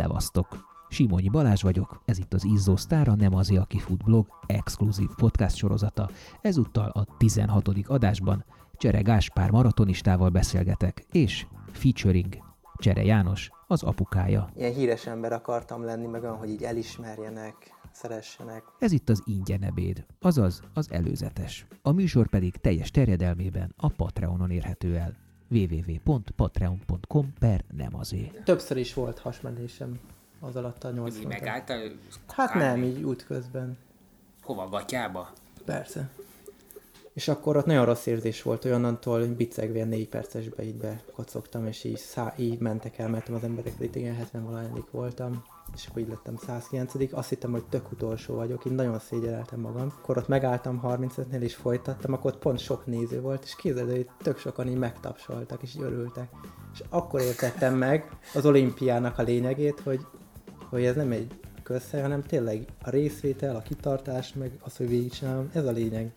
Szevasztok! Simonyi Balázs vagyok, ez itt az Izzó Sztára, nem az, aki fut blog, exkluzív podcast sorozata. Ezúttal a 16. adásban Csere Gáspár maratonistával beszélgetek, és featuring Csere János, az apukája. Ilyen híres ember akartam lenni, meg olyan, hogy így elismerjenek, szeressenek. Ez itt az ingyen ebéd, azaz az előzetes. A műsor pedig teljes terjedelmében a Patreonon érhető el www.patreon.com per nem azé. Többször is volt hasmenésem az alatt a 80 Így megálltál? Hát nem, így útközben. Hova, gatyába? Persze. És akkor ott nagyon rossz érzés volt, olyannantól bicegve négy percesbe így bekocogtam, és így, szá, így mentek el, mert az emberek itt igen 70 valahányadik voltam, és akkor így lettem 109 Azt hittem, hogy tök utolsó vagyok, így nagyon szégyeleltem magam. Akkor ott megálltam 35-nél, és folytattam, akkor ott pont sok néző volt, és képzeld, hogy tök sokan így megtapsoltak, és így örültek. És akkor értettem meg az olimpiának a lényegét, hogy, hogy ez nem egy közhely, hanem tényleg a részvétel, a kitartás, meg az, hogy végigcsinálom, ez a lényeg.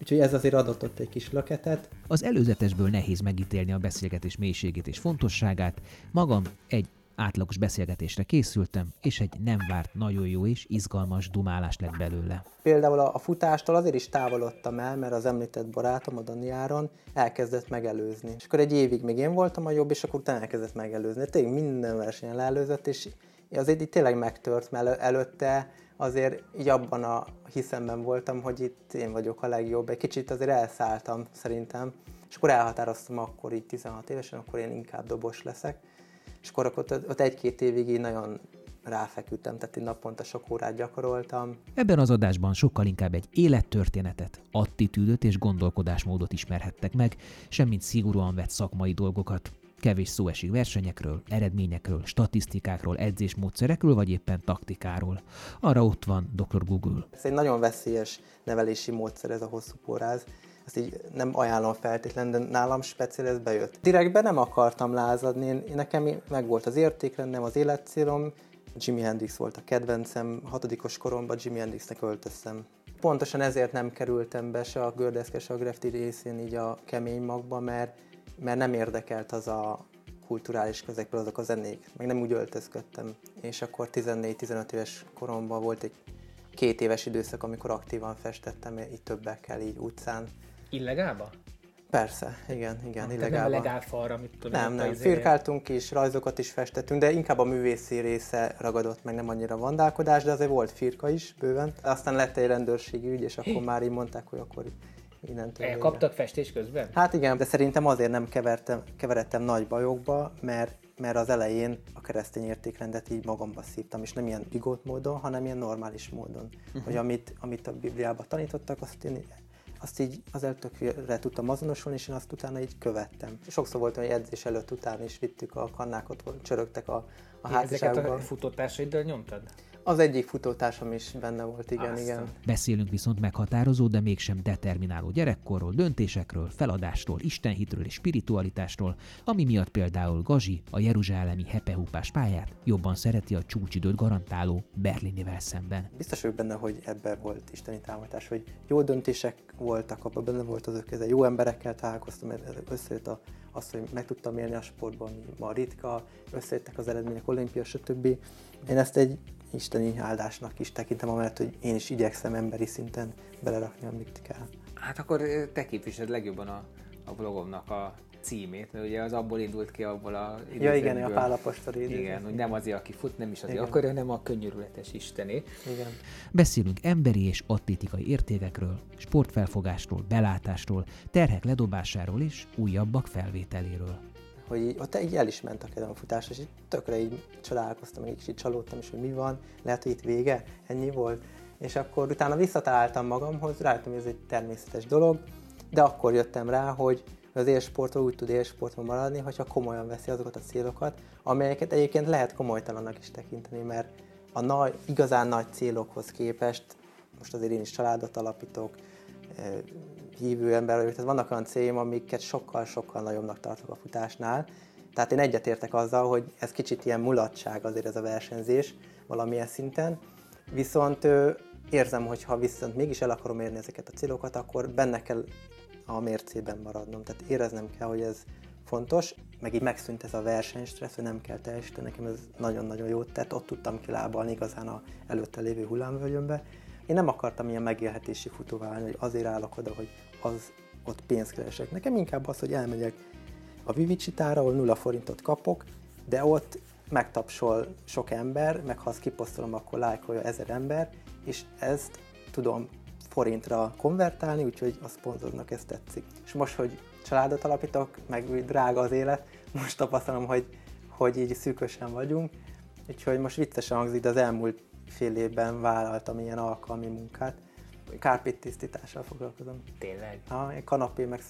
Úgyhogy ez azért adott ott egy kis löketet. Az előzetesből nehéz megítélni a beszélgetés mélységét és fontosságát. Magam egy átlagos beszélgetésre készültem, és egy nem várt nagyon jó és izgalmas dumálás lett belőle. Például a, futástól azért is távolodtam el, mert az említett barátom a Dani elkezdett megelőzni. És akkor egy évig még én voltam a jobb, és akkor utána elkezdett megelőzni. Tényleg minden versenyen leelőzött, és azért így tényleg megtört, mert előtte azért így abban a hiszemben voltam, hogy itt én vagyok a legjobb. Egy kicsit azért elszálltam szerintem, és akkor elhatároztam akkor így 16 évesen, akkor én inkább dobos leszek. És akkor ott, ott egy-két évig így nagyon ráfeküdtem, tehát én naponta sok órát gyakoroltam. Ebben az adásban sokkal inkább egy élettörténetet, attitűdöt és gondolkodásmódot ismerhettek meg, semmint szigorúan vett szakmai dolgokat. Kevés szó esik versenyekről, eredményekről, statisztikákról, edzésmódszerekről, vagy éppen taktikáról. Arra ott van Dr. Google. Ez egy nagyon veszélyes nevelési módszer ez a hosszú poráz. Ezt így nem ajánlom feltétlenül, de nálam speciál ez bejött. Direktben nem akartam lázadni, én, nekem meg volt az értékrendem, az életcélom, Jimi Hendrix volt a kedvencem, hatodikos koromban Jimi Hendrixnek öltöztem. Pontosan ezért nem kerültem be se a gördeszke, se a grafti részén így a kemény magba, mert mert nem érdekelt az a kulturális közegből azok a zenék, meg nem úgy öltözködtem. És akkor 14-15 éves koromban volt egy két éves időszak, amikor aktívan festettem, így többekkel, így utcán. Illegálba? Persze, igen, igen, hát illegálba. Nem legál falra, mit tudom. Nem, nem, izé- firkáltunk is, rajzokat is festettünk, de inkább a művészi része ragadott meg, nem annyira vandálkodás, de azért volt firka is bőven. Aztán lett egy rendőrségi ügy, és akkor már így mondták, hogy akkor innentől Elkaptak festés közben? Hát igen, de szerintem azért nem kevertem, keveredtem nagy bajokba, mert mert az elején a keresztény értékrendet így magamba szívtam, és nem ilyen bigót módon, hanem ilyen normális módon. Uh-huh. Hogy amit, amit a Bibliában tanítottak, azt én azt így az tökre tudtam azonosulni, és én azt utána így követtem. Sokszor volt hogy edzés előtt után is vittük a kannákat, csörögtek a, a hátizságban. Ezeket a futótársaiddal nyomtad? Az egyik futótársam is benne volt, igen, Aztán. igen. Beszélünk viszont meghatározó, de mégsem determináló gyerekkorról, döntésekről, feladásról, istenhitről és spiritualitásról, ami miatt például Gazi a jeruzsálemi hepehúpás pályát jobban szereti a csúcsidőt garantáló Berlinivel szemben. Biztos vagyok benne, hogy ebbe volt isteni támogatás, hogy jó döntések voltak, abban benne volt az ökeze, jó emberekkel találkoztam, összejött a, az, hogy meg tudtam élni a sportban, ami ma ritka, összejöttek az eredmények, olimpia, stb. Én ezt egy isteni áldásnak is tekintem, amellett, hogy én is igyekszem emberi szinten belerakni, amit kell. Hát akkor te képviseled legjobban a, a blogomnak a címét, mert ugye az abból indult ki, abból a Ja igen, a pálapostari Igen, hogy nem azért, aki fut, nem is azért igen. akarja, hanem a könnyörületes Istené. Igen. Beszélünk emberi és atlétikai értékekről, sportfelfogásról, belátásról, terhek ledobásáról és újabbak felvételéről hogy így, ott így el is ment a kedvem a futás, és így tökre így csodálkoztam, meg így csalódtam is, hogy mi van, lehet, hogy itt vége, ennyi volt. És akkor utána visszataláltam magamhoz, rájöttem, hogy ez egy természetes dolog, de akkor jöttem rá, hogy az élsportról úgy tud élsportban maradni, hogyha komolyan veszi azokat a célokat, amelyeket egyébként lehet komolytalannak is tekinteni, mert a nagy, igazán nagy célokhoz képest, most azért én is családot alapítok, hívő ember vagyok, tehát vannak olyan céljaim, amiket sokkal-sokkal nagyobbnak tartok a futásnál. Tehát én egyetértek azzal, hogy ez kicsit ilyen mulatság azért ez a versenyzés valamilyen szinten, viszont érzem, hogy ha viszont mégis el akarom érni ezeket a célokat, akkor benne kell a mércében maradnom. Tehát éreznem kell, hogy ez fontos, meg így megszűnt ez a versenystressz, hogy nem kell teljesíteni, nekem ez nagyon-nagyon jót tett, ott tudtam kilábalni igazán a előtte lévő hullámvölgyönbe. Én nem akartam ilyen megélhetési futó válni, hogy azért állok oda, hogy az ott pénzt keresek. Nekem inkább az, hogy elmegyek a Vivicsitára, ahol nulla forintot kapok, de ott megtapsol sok ember, meg ha azt kiposztolom, akkor lájkolja ezer ember, és ezt tudom forintra konvertálni, úgyhogy a szponzornak ez tetszik. És most, hogy családot alapítok, meg drága az élet, most tapasztalom, hogy, hogy így szűkösen vagyunk, úgyhogy most viccesen hangzik, de az elmúlt fél évben vállaltam ilyen alkalmi munkát. Kárpét tisztítással foglalkozom. Tényleg? Ha, kanapé meg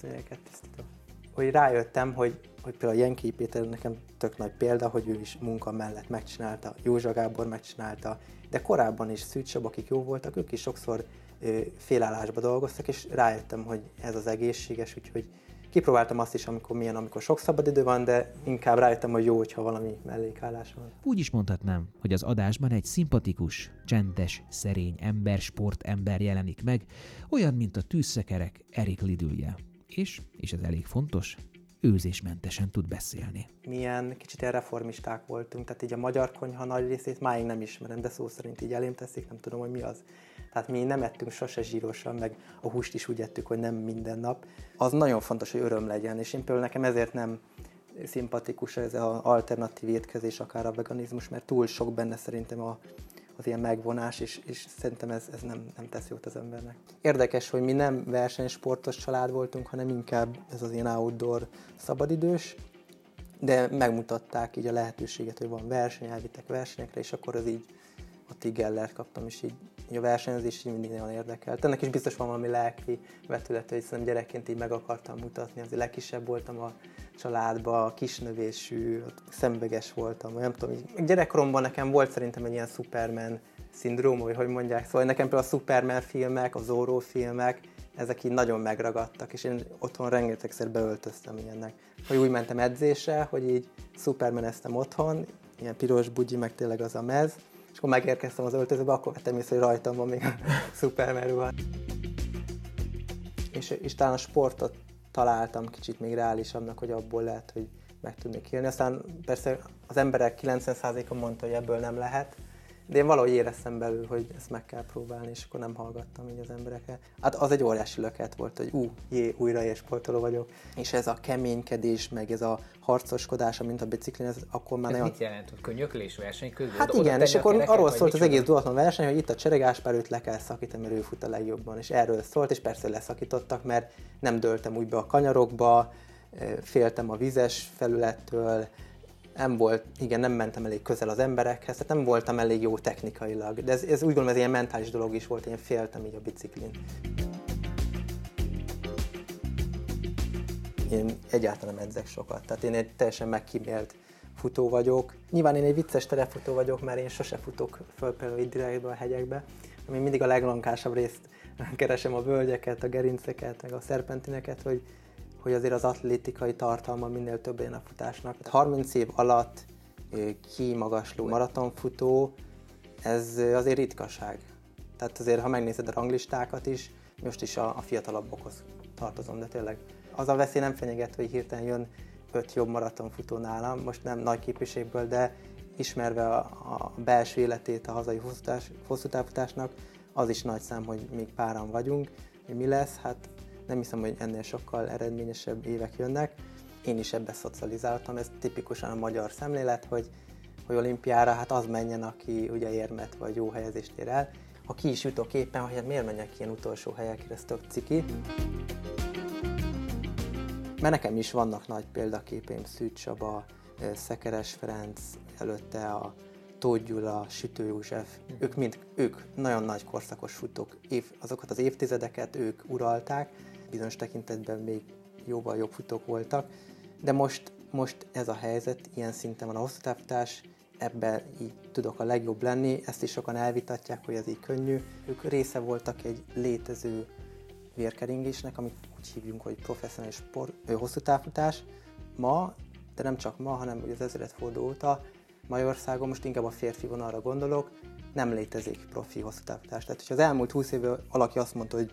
tisztítom. Hogy rájöttem, hogy, hogy például Jenki Péter nekem tök nagy példa, hogy ő is munka mellett megcsinálta, Józsa Gábor megcsinálta, de korábban is Szűcsab, akik jó voltak, ők is sokszor ö, félállásba dolgoztak, és rájöttem, hogy ez az egészséges, úgyhogy Kipróbáltam azt is, amikor milyen, amikor sok szabadidő van, de inkább rájöttem, hogy jó, hogyha valami mellékállás van. Úgy is mondhatnám, hogy az adásban egy szimpatikus, csendes, szerény ember, sportember jelenik meg, olyan, mint a tűzszekerek Erik Lidülje. És, és ez elég fontos, őzésmentesen tud beszélni. Milyen kicsit ilyen reformisták voltunk, tehát így a magyar konyha nagy részét máig nem ismerem, de szó szerint így elém teszik, nem tudom, hogy mi az. Tehát mi nem ettünk sose zsírosan, meg a húst is úgy ettük, hogy nem minden nap. Az nagyon fontos, hogy öröm legyen, és én például nekem ezért nem szimpatikus ez az alternatív étkezés, akár a veganizmus, mert túl sok benne szerintem a, az ilyen megvonás, és, és szerintem ez, ez nem, nem tesz jót az embernek. Érdekes, hogy mi nem versenysportos család voltunk, hanem inkább ez az ilyen outdoor szabadidős, de megmutatták így a lehetőséget, hogy van verseny, elvittek versenyekre, és akkor az így a Tigellert kaptam, és így, a versenyezés így mindig nagyon érdekelt. Ennek is biztos van valami lelki vetület, hogy szerintem gyerekként így meg akartam mutatni, azért legkisebb voltam a családban, kisnövésű, szembeges voltam, nem tudom, így gyerekkoromban nekem volt szerintem egy ilyen Superman szindróma, vagy hogy mondják, szóval nekem például a Superman filmek, a Zorro filmek, ezek így nagyon megragadtak, és én otthon rengetegszer beöltöztem ilyennek. Hogy úgy mentem edzésre, hogy így Superman eztem otthon, ilyen piros bugyi, meg tényleg az a mez, és akkor megérkeztem az öltözőbe, akkor vettem észre, hogy rajtam van még a Superman ruha. És, és talán a sportot találtam kicsit még reálisabbnak, hogy abból lehet, hogy meg tudnék élni. Aztán persze az emberek 90%-a mondta, hogy ebből nem lehet, de én valahogy éreztem belül, hogy ezt meg kell próbálni, és akkor nem hallgattam így az emberekre. Hát az egy óriási löket volt, hogy ú, jé, újra sportoló vagyok. És ez a keménykedés, meg ez a harcoskodás, mint a biciklin, ez akkor már ez nagyon... mit jelent, hogy könyöklés verseny közben? Hát igen, és akkor arról szólt az egész duatlon verseny, hogy itt a Cseregáspár őt le kell szakítani, mert ő fut a legjobban, és erről szólt, és persze leszakítottak, mert nem döltem úgy be a kanyarokba, féltem a vizes felülettől, nem volt, igen, nem mentem elég közel az emberekhez, tehát nem voltam elég jó technikailag. De ez, ez úgy gondolom, ez ilyen mentális dolog is volt, én féltem így a biciklin. Én egyáltalán nem edzek sokat, tehát én egy teljesen megkímélt futó vagyok. Nyilván én egy vicces terefutó vagyok, mert én sose futok föl például itt direktbe a hegyekbe, ami mindig a leglankásabb részt keresem a völgyeket, a gerinceket, meg a szerpentineket, hogy hogy azért az atlétikai tartalma minél több legyen a futásnak. 30 év alatt kimagasló maratonfutó, ez azért ritkaság. Tehát azért, ha megnézed a ranglistákat is, most is a, a fiatalabbokhoz tartozom, de tényleg az a veszély nem fenyeget, hogy hirtelen jön öt jobb maratonfutó nálam, most nem nagy képviségből, de ismerve a, a belső életét a hazai hosszú távfutásnak, az is nagy szám, hogy még páran vagyunk. Mi lesz? Hát nem hiszem, hogy ennél sokkal eredményesebb évek jönnek. Én is ebbe szocializáltam, ez tipikusan a magyar szemlélet, hogy, hogy olimpiára hát az menjen, aki ugye érmet vagy jó helyezést ér el. Ha ki is jutok éppen, hogy hát miért menjek ilyen utolsó helyekre, ez tök ciki. Mert nekem is vannak nagy példaképém, Szűcs Csaba, Szekeres Ferenc, előtte a Tóth Gyula, Sütő József, ők mind, ők nagyon nagy korszakos futók, év, azokat az évtizedeket ők uralták, bizonyos tekintetben még jóval jobb futók voltak, de most, most ez a helyzet, ilyen szinten van a hosszú távfutás, ebben így tudok a legjobb lenni, ezt is sokan elvitatják, hogy ez így könnyű. Ők része voltak egy létező vérkeringésnek, amit úgy hívjunk, hogy professzionális sport, hosszú távfutás. Ma, de nem csak ma, hanem az ezredforduló óta Magyarországon, most inkább a férfi vonalra gondolok, nem létezik profi hosszú távfutás. Tehát, hogyha az elmúlt 20 évben valaki azt mondta, hogy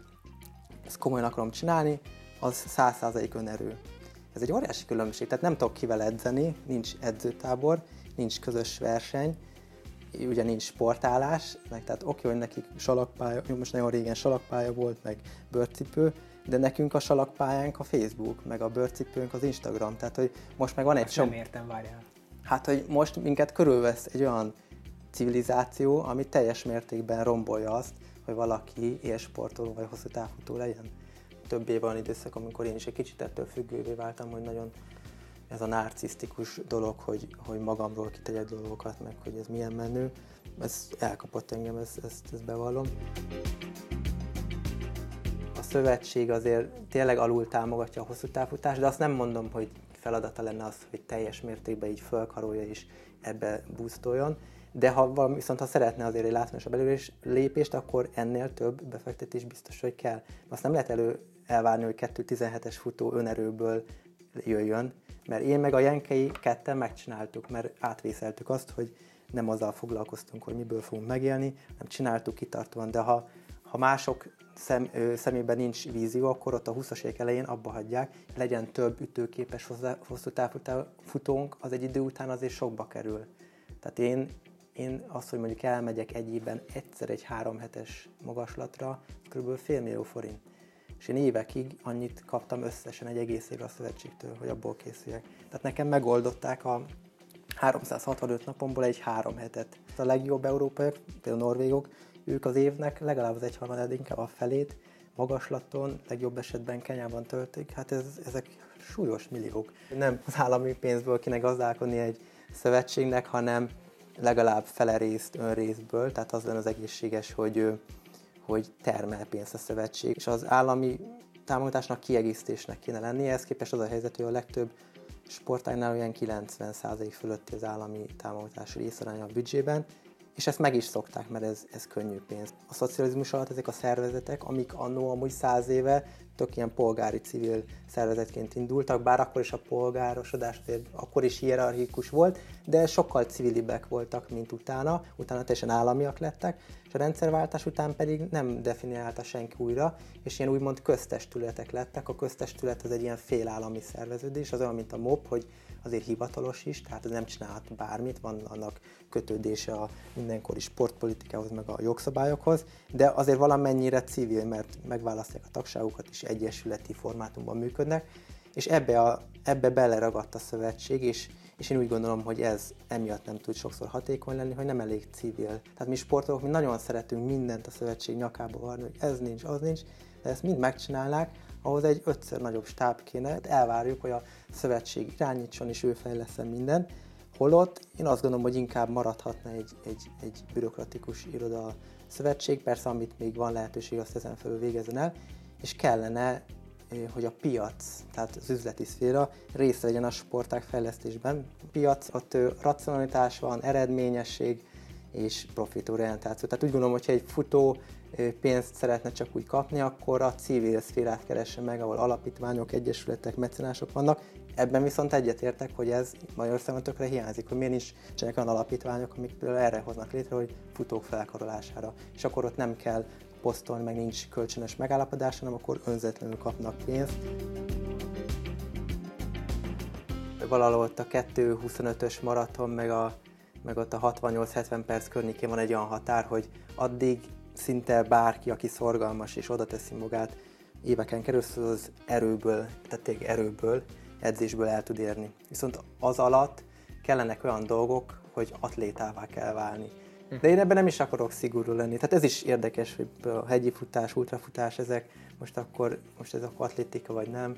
ezt komolyan akarom csinálni, az 100% önerő. Ez egy óriási különbség, tehát nem tudok kivel edzeni, nincs edzőtábor, nincs közös verseny, ugye nincs sportálás, meg tehát oké, hogy nekik salakpálya, most nagyon régen salakpálya volt, meg bőrcipő, de nekünk a salakpályánk a Facebook, meg a bőrcipőnk az Instagram, tehát hogy most meg van egy Sem értem, várjál. Hát, hogy most minket körülvesz egy olyan civilizáció, ami teljes mértékben rombolja azt, hogy valaki élsportoló vagy hosszú távfutó legyen. Több év van időszak, amikor én is egy kicsit ettől függővé váltam, hogy nagyon ez a narcisztikus dolog, hogy, hogy magamról kitegyek dolgokat, meg hogy ez milyen menő, ez elkapott engem, ezt, ezt, ezt bevallom. A szövetség azért tényleg alul támogatja a hosszú távfutást, de azt nem mondom, hogy feladata lenne az, hogy teljes mértékben így fölkarolja és ebbe boostoljon, de ha valami, viszont ha szeretne azért egy látványosabb előrés lépést, akkor ennél több befektetés biztos, hogy kell. Azt nem lehet elő elvárni, hogy 2.17-es futó önerőből jöjjön, mert én meg a Jenkei ketten megcsináltuk, mert átvészeltük azt, hogy nem azzal foglalkoztunk, hogy miből fogunk megélni, nem csináltuk kitartóan, de ha, ha mások szem, ö, szemében nincs vízió, akkor ott a 20-as évek elején abba hagyják, legyen több ütőképes hosszú futónk, az egy idő után azért sokba kerül. Tehát én, én azt, hogy mondjuk elmegyek egy évben egyszer egy három hetes magaslatra, kb. fél millió forint és én évekig annyit kaptam összesen egy egész évre a szövetségtől, hogy abból készüljek. Tehát nekem megoldották a 365 napomból egy három hetet. A legjobb európaiak, például a norvégok, ők az évnek legalább az egyharmadát, inkább a felét magaslaton, legjobb esetben Kenyában töltik. Hát ez, ezek súlyos milliók. Nem az állami pénzből kéne gazdálkodni egy szövetségnek, hanem legalább fele részt önrészből, tehát az lenne az egészséges, hogy hogy termel pénzt a szövetség, és az állami támogatásnak kiegészítésnek kéne lennie. Ehhez képest az a helyzet, hogy a legtöbb sportágnál olyan 90% fölötti az állami támogatás részaránya a büdzsében, és ezt meg is szokták, mert ez, ez könnyű pénz. A szocializmus alatt ezek a szervezetek, amik annó amúgy száz éve tök ilyen polgári civil szervezetként indultak, bár akkor is a polgárosodás akkor is hierarchikus volt, de sokkal civilibbek voltak, mint utána, utána teljesen államiak lettek, és a rendszerváltás után pedig nem definiálta senki újra, és ilyen úgymond köztestületek lettek. A köztestület az egy ilyen félállami szerveződés, az olyan, mint a MOP, hogy azért hivatalos is, tehát ez nem csinálhat bármit, van annak kötődése a mindenkori sportpolitikához, meg a jogszabályokhoz, de azért valamennyire civil, mert megválasztják a tagságukat is, egyesületi formátumban működnek, és ebbe, a, ebbe beleragadt a szövetség, és, és én úgy gondolom, hogy ez emiatt nem tud sokszor hatékony lenni, hogy nem elég civil. Tehát mi sportolók mi nagyon szeretünk mindent a szövetség nyakába varni, hogy ez nincs, az nincs, de ezt mind megcsinálnák, ahhoz egy ötször nagyobb stáb kéne, hát elvárjuk, hogy a szövetség irányítson és ő fejleszem minden, holott én azt gondolom, hogy inkább maradhatna egy, egy, egy bürokratikus iroda szövetség, persze amit még van lehetőség, azt ezen felül végezzen el, és kellene, hogy a piac, tehát az üzleti szféra részt vegyen a sporták fejlesztésben. A piac, ott racionalitás van, eredményesség és profitorientáció. Tehát úgy gondolom, hogyha egy futó pénzt szeretne csak úgy kapni, akkor a civil szférát keresse meg, ahol alapítványok, egyesületek, mecenások vannak. Ebben viszont egyetértek, hogy ez Magyarországon tökre hiányzik, hogy miért is olyan alapítványok, amik például erre hoznak létre, hogy futók felkarolására. És akkor ott nem kell posztolni, meg nincs kölcsönös megállapodás, hanem akkor önzetlenül kapnak pénzt. Valahol ott a 2.25-ös maraton, meg, a, meg ott a 68-70 perc környékén van egy olyan határ, hogy addig szinte bárki, aki szorgalmas és oda teszi magát, éveken keresztül az erőből, tehát tényleg erőből, edzésből el tud érni. Viszont az alatt kellenek olyan dolgok, hogy atlétává kell válni. De én ebben nem is akarok szigorú lenni. Tehát ez is érdekes, hogy a hegyi futás, ultrafutás, ezek most akkor, most ez akkor atlétika vagy nem.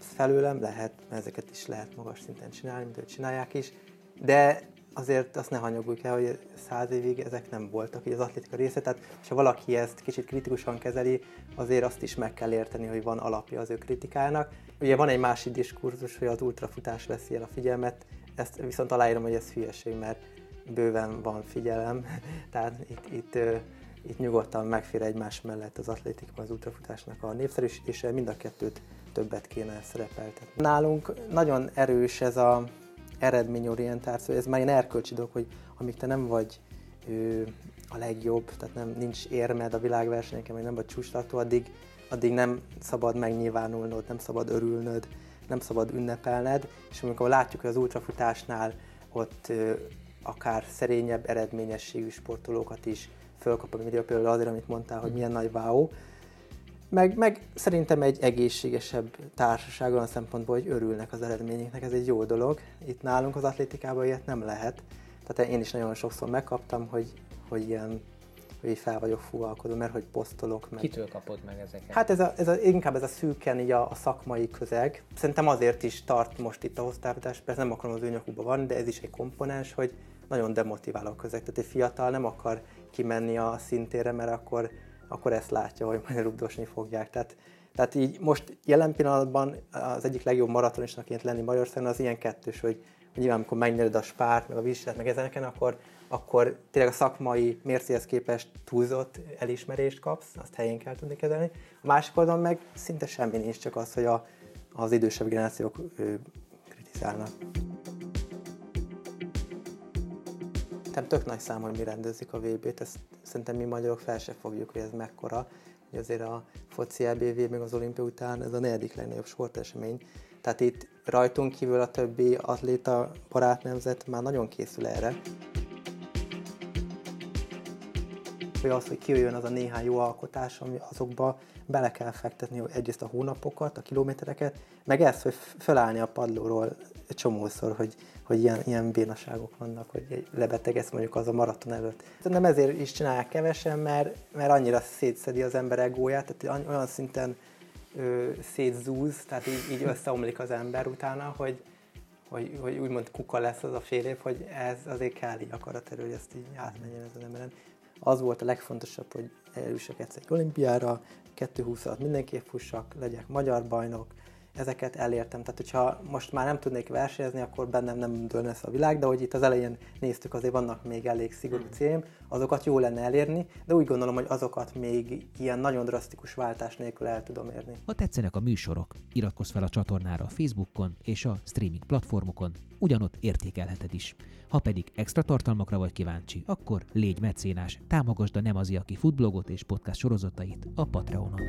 Felőlem lehet, mert ezeket is lehet magas szinten csinálni, mint csinálják is. De azért azt ne hanyaguljuk el, hogy száz évig ezek nem voltak így az atlétika része, tehát ha valaki ezt kicsit kritikusan kezeli, azért azt is meg kell érteni, hogy van alapja az ő kritikának. Ugye van egy másik diskurzus, hogy az ultrafutás veszi el a figyelmet, ezt viszont aláírom, hogy ez hülyeség, mert bőven van figyelem, tehát itt, itt, itt nyugodtan megfér egymás mellett az atlétika, az ultrafutásnak a népszerűsítése, mind a kettőt többet kéne szerepeltetni. Nálunk nagyon erős ez a eredményorientáció, ez már egy erkölcsi dolog, hogy amíg te nem vagy ő, a legjobb, tehát nem, nincs érmed a világversenyeken, vagy nem vagy csúcstartó, addig, addig nem szabad megnyilvánulnod, nem szabad örülnöd, nem szabad ünnepelned, és amikor látjuk, hogy az ultrafutásnál ott akár szerényebb eredményességű sportolókat is fölkap a média, például azért, amit mondtál, hogy milyen nagy wow, meg, meg szerintem egy egészségesebb társaság olyan szempontból, hogy örülnek az eredményeknek, ez egy jó dolog. Itt nálunk az atlétikában ilyet nem lehet. Tehát én is nagyon sokszor megkaptam, hogy, hogy ilyen hogy így fel vagyok fúvalkodó, mert hogy posztolok meg. Kitől kapod meg ezeket? Hát ez a, ez a, inkább ez a szűken így a, a, szakmai közeg. Szerintem azért is tart most itt a hoztávítás, persze nem akarom az ő nyakukba van, de ez is egy komponens, hogy nagyon demotiváló a közeg. Tehát egy fiatal nem akar kimenni a szintére, mert akkor akkor ezt látja, hogy majd rugdosni fogják. Tehát, tehát így most jelen pillanatban az egyik legjobb maratonisnaként lenni Magyarországon az ilyen kettős, hogy, nyilván amikor megnyered a spárt, meg a vizsgát, meg ezeken, akkor, akkor tényleg a szakmai mércéhez képest túlzott elismerést kapsz, azt helyén kell tudni kezelni. A másik oldalon meg szinte semmi nincs, csak az, hogy a, az idősebb generációk ő, kritizálnak. Szerintem tök nagy szám, hogy mi rendezik a VB-t, ezt szerintem mi magyarok fel se fogjuk, hogy ez mekkora. Hogy azért a foci EBV még az olimpia után ez a negyedik legnagyobb sportesemény. Tehát itt rajtunk kívül a többi atléta barátnemzet már nagyon készül erre. Hogy az, hogy kijöjjön az a néhány jó alkotás, ami azokba bele kell fektetni egyrészt a hónapokat, a kilométereket, meg ezt, hogy felállni a padlóról egy csomószor, hogy, hogy ilyen, ilyen bénaságok vannak, hogy lebetegesz mondjuk az a maraton előtt. Nem ezért is csinálják kevesen, mert, mert annyira szétszedi az ember egóját, tehát olyan szinten ö, szétzúz, tehát így, így összeomlik az ember utána, hogy, hogy, hogy úgymond kuka lesz az a fél év, hogy ez azért kell így akaraterő, hogy ezt így átmenjen ez az emberen. Az volt a legfontosabb, hogy eljussak egyszer egy olimpiára, 220 alatt mindenképp fussak, legyek magyar bajnok, ezeket elértem. Tehát, hogyha most már nem tudnék versenyezni, akkor bennem nem dőlne ez a világ, de hogy itt az elején néztük, azért vannak még elég szigorú hmm. célm, azokat jó lenne elérni, de úgy gondolom, hogy azokat még ilyen nagyon drasztikus váltás nélkül el tudom érni. Ha tetszenek a műsorok, iratkozz fel a csatornára a Facebookon és a streaming platformokon, ugyanott értékelheted is. Ha pedig extra tartalmakra vagy kíváncsi, akkor légy mecénás, támogasd a Nem az, aki futblogot és podcast sorozatait a Patreonon.